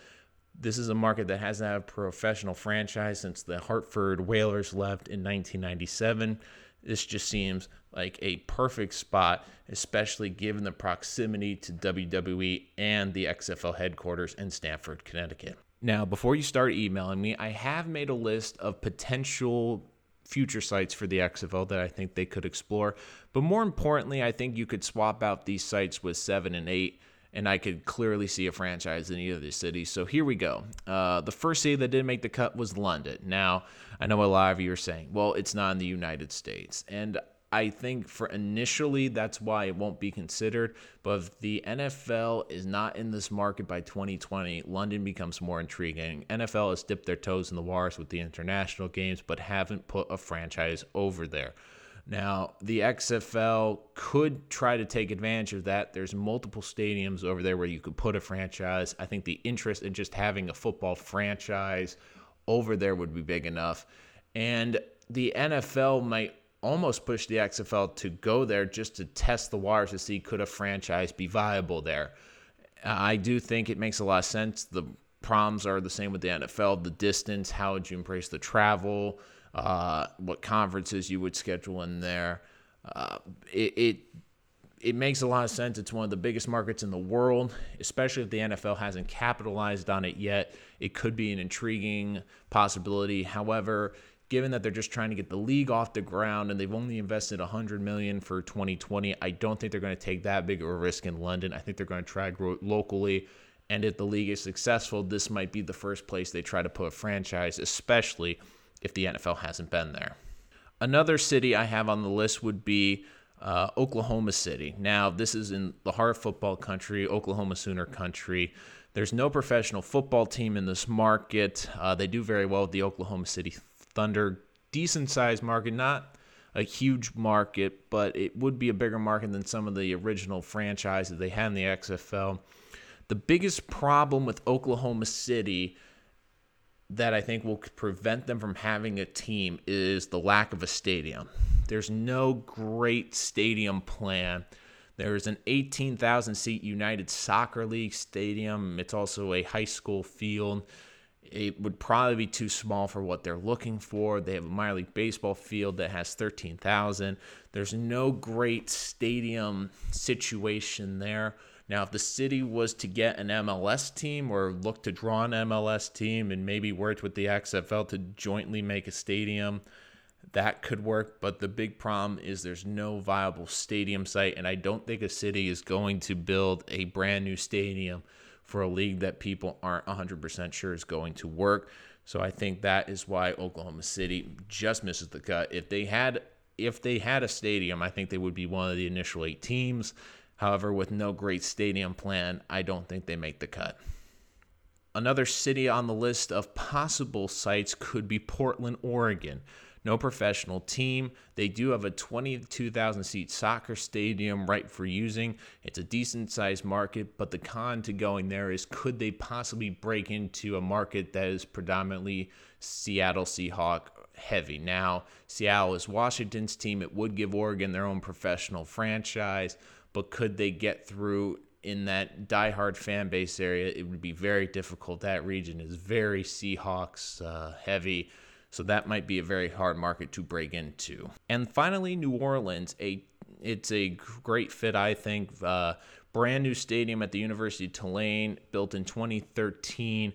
This is a market that hasn't had a professional franchise since the Hartford Whalers left in 1997. This just seems like a perfect spot, especially given the proximity to WWE and the XFL headquarters in Stamford, Connecticut. Now, before you start emailing me, I have made a list of potential future sites for the XFL that I think they could explore. But more importantly, I think you could swap out these sites with 7 and 8 and I could clearly see a franchise in either of these cities. So here we go. Uh, the first city that didn't make the cut was London. Now, I know a lot of you are saying, well, it's not in the United States. And I think for initially that's why it won't be considered. But if the NFL is not in this market by 2020, London becomes more intriguing. NFL has dipped their toes in the waters with the international games, but haven't put a franchise over there. Now, the XFL could try to take advantage of that. There's multiple stadiums over there where you could put a franchise. I think the interest in just having a football franchise over there would be big enough. And the NFL might almost pushed the XFL to go there just to test the waters to see could a franchise be viable there. I do think it makes a lot of sense. The problems are the same with the NFL the distance, how would you embrace the travel? uh, what conferences you would schedule in there. Uh, it, it it makes a lot of sense. It's one of the biggest markets in the world, especially if the NFL hasn't capitalized on it yet. It could be an intriguing possibility. However, given that they're just trying to get the league off the ground and they've only invested 100 million for 2020, I don't think they're going to take that big of a risk in London. I think they're going to try grow locally. And if the league is successful, this might be the first place they try to put a franchise, especially if the NFL hasn't been there. Another city I have on the list would be uh, Oklahoma City. Now, this is in the heart of football country, Oklahoma Sooner country. There's no professional football team in this market. Uh, they do very well with the Oklahoma City Thunder. Decent sized market, not a huge market, but it would be a bigger market than some of the original franchises they had in the XFL. The biggest problem with Oklahoma City that I think will prevent them from having a team is the lack of a stadium. There's no great stadium plan. There's an 18,000 seat United Soccer League stadium. It's also a high school field. It would probably be too small for what they're looking for. They have a minor league baseball field that has 13,000. There's no great stadium situation there. Now, if the city was to get an MLS team or look to draw an MLS team and maybe work with the XFL to jointly make a stadium, that could work. But the big problem is there's no viable stadium site, and I don't think a city is going to build a brand new stadium for a league that people aren't 100% sure is going to work. So I think that is why Oklahoma City just misses the cut. If they had if they had a stadium, I think they would be one of the initial 8 teams. However, with no great stadium plan, I don't think they make the cut. Another city on the list of possible sites could be Portland, Oregon. No professional team. They do have a 22,000 seat soccer stadium right for using. It's a decent sized market, but the con to going there is could they possibly break into a market that is predominantly Seattle Seahawk heavy? Now, Seattle is Washington's team. It would give Oregon their own professional franchise but could they get through in that diehard fan base area? It would be very difficult. That region is very Seahawks uh, heavy, so that might be a very hard market to break into. And finally, New Orleans, a it's a great fit, I think. Uh, brand new stadium at the University of Tulane, built in 2013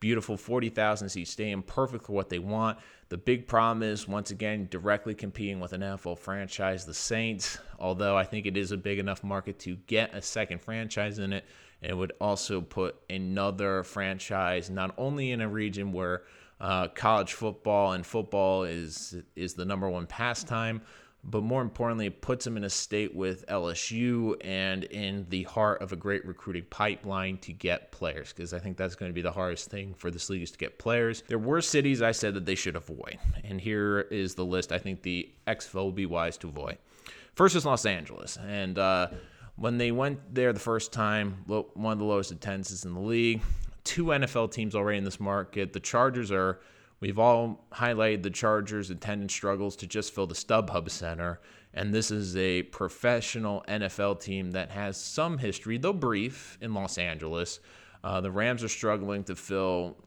beautiful 40,000 seat stadium, perfect for what they want. The big problem is, once again, directly competing with an NFL franchise, the Saints. Although I think it is a big enough market to get a second franchise in it, it would also put another franchise not only in a region where uh, college football and football is is the number one pastime, but more importantly, it puts them in a state with LSU and in the heart of a great recruiting pipeline to get players, because I think that's going to be the hardest thing for this league is to get players. There were cities I said that they should avoid, and here is the list I think the XFL will be wise to avoid. First is Los Angeles, and uh, when they went there the first time, one of the lowest attendances in the league. Two NFL teams already in this market. The Chargers are We've all highlighted the Chargers' attendance struggles to just fill the StubHub Center, and this is a professional NFL team that has some history, though brief, in Los Angeles. Uh, the Rams are struggling to fill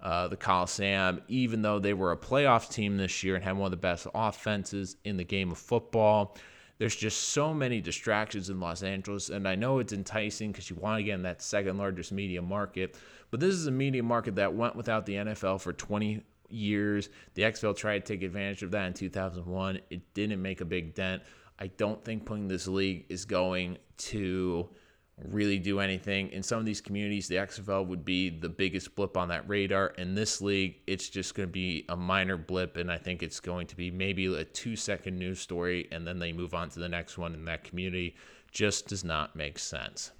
uh, the Coliseum, even though they were a playoff team this year and had one of the best offenses in the game of football. There's just so many distractions in Los Angeles, and I know it's enticing because you want to get in that second largest media market. But this is a media market that went without the NFL for 20 years. The XFL tried to take advantage of that in 2001. It didn't make a big dent. I don't think putting this league is going to really do anything. In some of these communities, the XFL would be the biggest blip on that radar. In this league, it's just going to be a minor blip, and I think it's going to be maybe a two second news story, and then they move on to the next one in that community. Just does not make sense.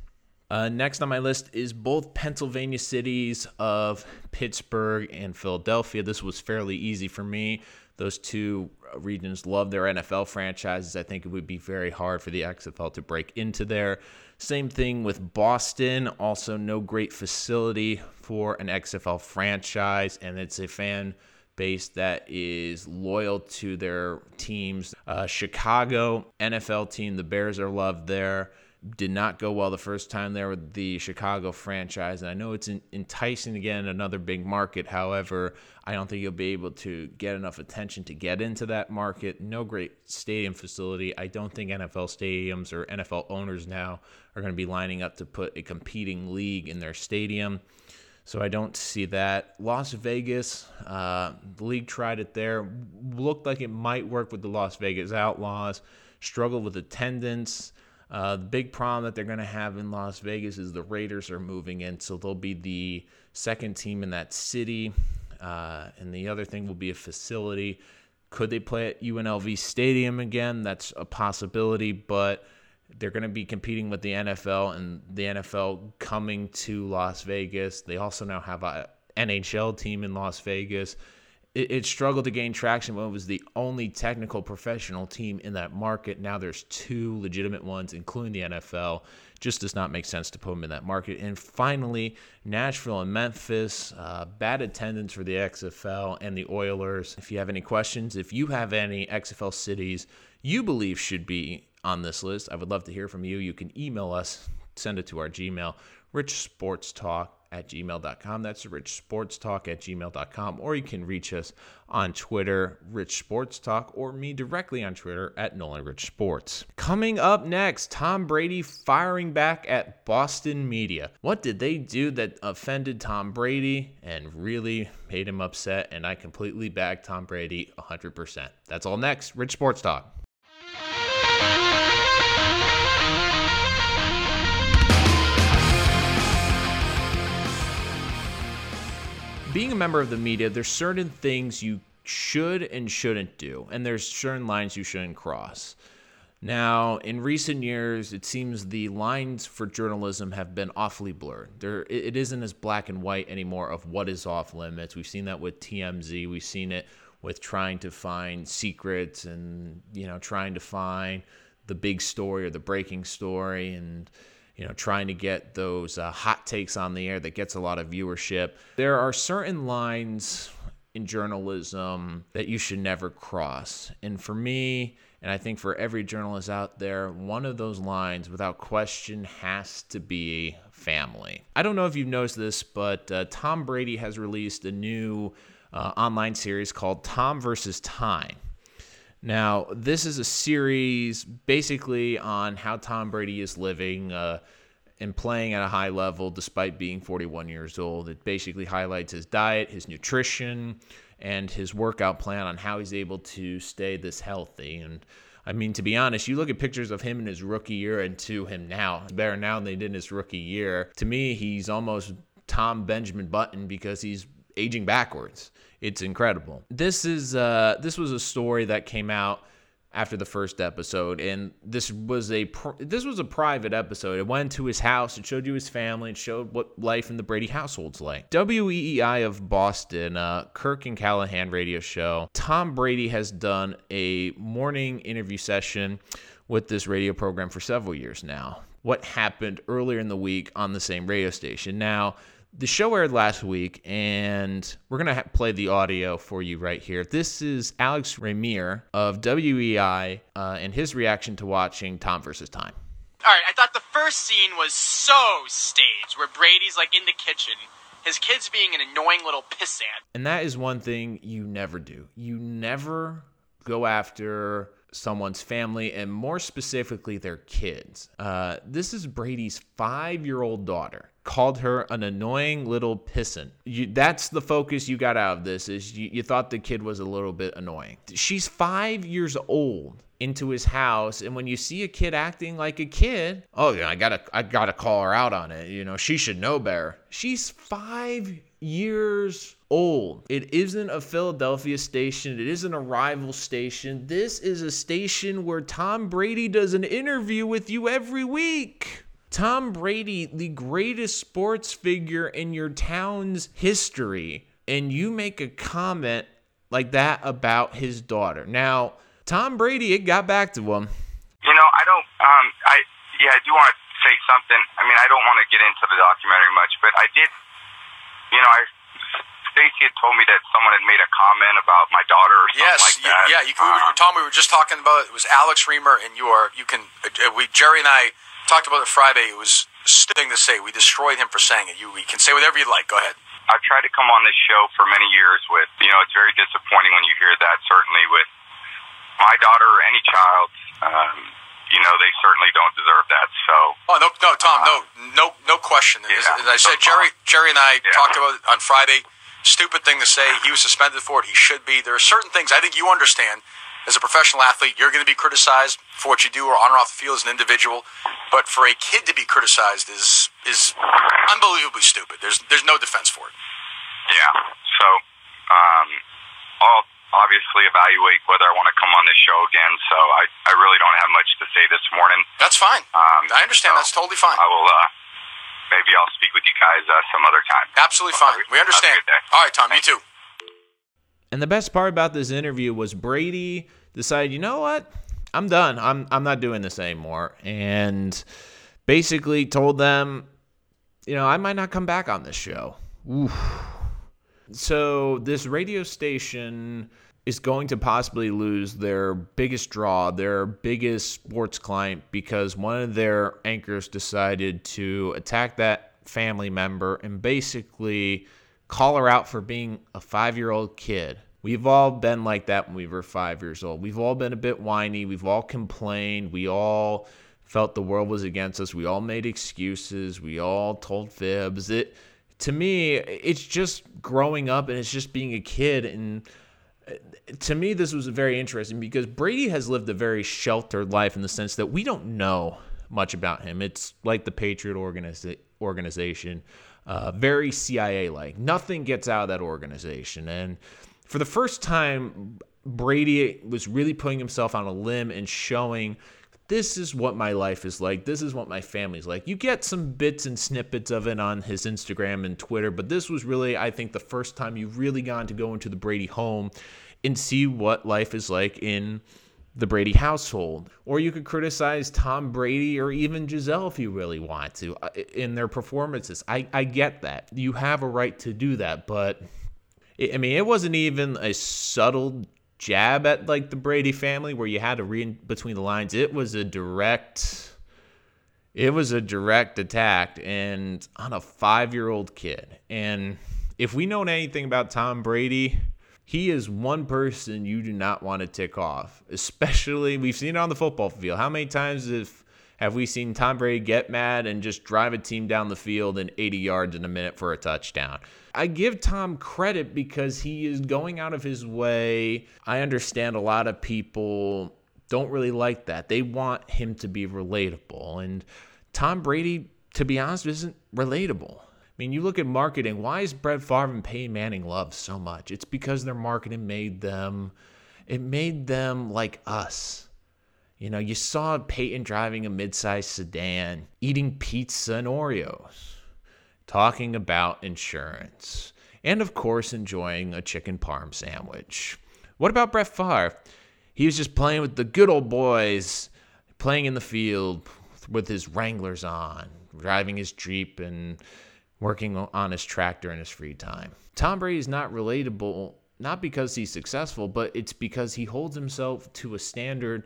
Uh, next on my list is both Pennsylvania cities of Pittsburgh and Philadelphia. This was fairly easy for me. Those two regions love their NFL franchises. I think it would be very hard for the XFL to break into there. Same thing with Boston. Also, no great facility for an XFL franchise, and it's a fan base that is loyal to their teams. Uh, Chicago NFL team, the Bears are loved there. Did not go well the first time there with the Chicago franchise. And I know it's enticing to get in another big market. However, I don't think you'll be able to get enough attention to get into that market. No great stadium facility. I don't think NFL stadiums or NFL owners now are going to be lining up to put a competing league in their stadium. So I don't see that. Las Vegas, uh, the league tried it there. Looked like it might work with the Las Vegas Outlaws. Struggled with attendance. Uh, the big problem that they're going to have in Las Vegas is the Raiders are moving in, so they'll be the second team in that city. Uh, and the other thing will be a facility. Could they play at UNLV Stadium again? That's a possibility, but they're going to be competing with the NFL and the NFL coming to Las Vegas. They also now have a NHL team in Las Vegas. It, it, struggled to gain traction when it was the only technical professional team in that market. Now there's two legitimate ones, including the NFL. Just does not make sense to put them in that market. And finally, Nashville and Memphis. Uh, bad attendance for the XFL and the Oilers. If you have any questions, if you have any XFL cities you believe should be on this list. I would love to hear from you. You can email us, send it to our Gmail, richsportstalk at gmail.com. That's Rich Sports Talk at gmail.com. Or you can reach us on Twitter, Rich Sports Talk, or me directly on Twitter at Nolan Rich Sports. Coming up next, Tom Brady firing back at Boston media. What did they do that offended Tom Brady and really made him upset? And I completely bagged Tom Brady 100%. That's all next. Rich Sports Talk. Being a member of the media, there's certain things you should and shouldn't do, and there's certain lines you shouldn't cross. Now, in recent years, it seems the lines for journalism have been awfully blurred. There, it isn't as black and white anymore of what is off limits. We've seen that with TMZ. We've seen it with trying to find secrets and you know trying to find the big story or the breaking story and you know, trying to get those uh, hot takes on the air that gets a lot of viewership. There are certain lines in journalism that you should never cross. And for me, and I think for every journalist out there, one of those lines, without question, has to be family. I don't know if you've noticed this, but uh, Tom Brady has released a new uh, online series called Tom versus Time. Now, this is a series basically on how Tom Brady is living uh, and playing at a high level despite being 41 years old. It basically highlights his diet, his nutrition, and his workout plan on how he's able to stay this healthy. And I mean, to be honest, you look at pictures of him in his rookie year and to him now, better now than they did in his rookie year. To me, he's almost Tom Benjamin Button because he's aging backwards. It's incredible. This is uh, this was a story that came out after the first episode, and this was a pr- this was a private episode. It went to his house. It showed you his family. It showed what life in the Brady household's like. WEEI of Boston, uh, Kirk and Callahan radio show. Tom Brady has done a morning interview session with this radio program for several years now. What happened earlier in the week on the same radio station? Now the show aired last week, and we're going to ha- play the audio for you right here. This is Alex Reimer of WEEI uh, and his reaction to watching Tom versus Time. All right, I thought the first scene was so staged, where Brady's like in the kitchen, his kid's being an annoying little pissant. And that is one thing you never do. You never go after someone's family and more specifically their kids. Uh, this is Brady's five year old daughter called her an annoying little pissant. You, that's the focus you got out of this is you, you thought the kid was a little bit annoying. She's five years old into his house and when you see a kid acting like a kid oh yeah i gotta i gotta call her out on it you know she should know better she's five years old it isn't a philadelphia station it isn't a rival station this is a station where tom brady does an interview with you every week Tom Brady, the greatest sports figure in your town's history, and you make a comment like that about his daughter. Now, Tom Brady, it got back to him. You know, I don't, um, I, yeah, I do want to say something. I mean, I don't want to get into the documentary much, but I did, you know, I, Stacy had told me that someone had made a comment about my daughter or something yes, like that. Yeah, you, um, Tom, we were just talking about it. It was Alex Reimer, and you are, you can, uh, we, Gerry and I, talked about it Friday. It was a thing to say. We destroyed him for saying it. You, you can say whatever you like. Go ahead. I've tried to come on this show for many years with, you know, it's very disappointing when you hear that, certainly with my daughter or any child. Um, you know, they certainly don't deserve that. So. Oh no, no, Tom, no, no, no question. As, Yeah. as I said, Gerry, Gerry and I Yeah. talked about it on Friday. Stupid thing to say. He was suspended for it. He should be. There are certain things I think you understand. As a professional athlete, you're going to be criticized for what you do or on or off the field as an individual. But for a kid to be criticized is is unbelievably stupid. There's there's no defense for it. Yeah. So, um, I'll obviously evaluate whether I want to come on this show again. So I, I really don't have much to say this morning. That's fine. Um, I understand. so That's totally fine. I will. Uh, maybe I'll speak with you guys uh, some other time. Absolutely fine. We Have a understand. good day. All right, Tom. You too. And the best part about this interview was Brady decided, you know what? I'm done. I'm I'm not doing this anymore. And basically told them, you know, I might not come back on this show. Oof. So this radio station is going to possibly lose their biggest draw, their biggest sports client, because one of their anchors decided to attack that family member and basically call her out for being a five year old kid. We've all been like that when we were five years old. We've all been a bit whiny. We've all complained. We all felt the world was against us. We all made excuses. We all told fibs. It to me, it's just growing up and it's just being a kid. And to me, this was very interesting because Brady has lived a very sheltered life in the sense that we don't know much about him. It's like the Patriot organiza- organization, uh, very CIA like. Nothing gets out of that organization. And for the first time, Brady was really putting himself on a limb and showing this is what my life is like. This is what my family's like. You get some bits and snippets of it on his Instagram and Twitter, but this was really, I think, the first time you've really gotten to go into the Brady home and see what life is like in the Brady household. Or you could criticize Tom Brady or even Gisele if you really want to uh, in their performances. I, I get that. You have a right to do that, but I mean, it wasn't even a subtle jab at like the Brady family where you had to read between the lines. It was a direct it was a direct attack and on a 5-year-old kid. And if we know anything about Tom Brady, he is one person you do not want to tick off. Especially we've seen it on the football field. How many times have have we seen Tom Brady get mad and just drive a team down the field in 80 yards in a minute for a touchdown? I give Tom credit because he is going out of his way. I understand a lot of people don't really like that. They want him to be relatable. And Tom Brady, to be honest, isn't relatable. I mean, you look at marketing. Why is Brett Favre and Peyton Manning loved so much? It's because their marketing made them, it made them like us. You know, you saw Peyton driving a mid-sized sedan, eating pizza and Oreos, talking about insurance, and of course enjoying a chicken parm sandwich. What about Brett Favre? He was just playing with the good old boys, playing in the field with his Wranglers on, driving his Jeep and working on his tractor in his free time. Tom Brady is not relatable, not because he's successful, but it's because he holds himself to a standard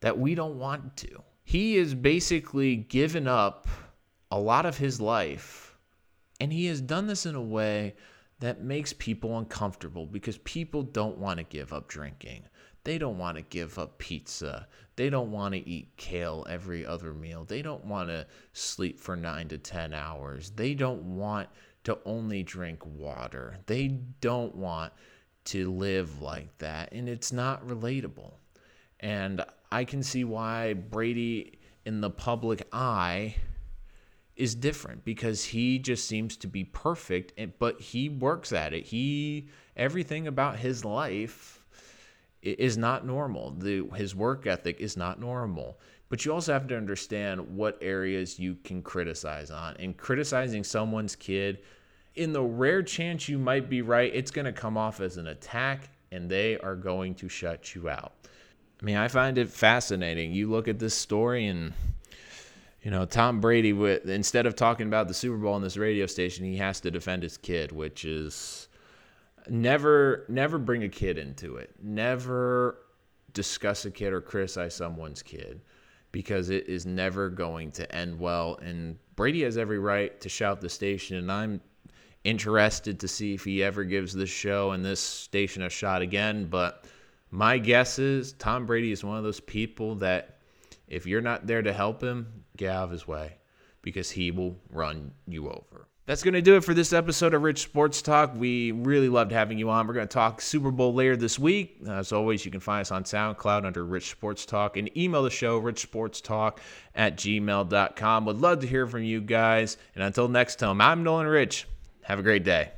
that we don't want to. He has basically given up a lot of his life, and he has done this in a way that makes people uncomfortable because people don't want to give up drinking. They don't want to give up pizza. They don't want to eat kale every other meal. They don't want to sleep for nine to 10 hours. They don't want to only drink water. They don't want to live like that. And it's not relatable. And I can see why Brady in the public eye is different because he just seems to be perfect and- but he works at it. He everything about his life is not normal. The his work ethic is not normal. But you also have to understand what areas you can criticize on. And criticizing someone's kid in the rare chance you might be right, it's going to come off as an attack and they are going to shut you out. I mean, I find it fascinating. You look at this story and you know, Tom Brady with instead of talking about the Super Bowl on this radio station, he has to defend his kid, which is never never bring a kid into it. Never discuss a kid or criticize someone's kid. because it is never going to end well. And Brady has every right to shout the station, and I'm interested to see if he ever gives this show and this station a shot again. But my guess is Tom Brady is one of those people that if you're not there to help him, get out of his way because he will run you over. That's going to do it for this episode of Rich Sports Talk. We really loved having you on. We're going to talk Super Bowl later this week. Uh, as always, you can find us on SoundCloud under Rich Sports Talk and email the show, richsportstalk at gmail.com. Would love to hear from you guys. And until next time, I'm Nolan Rich. Have a great day.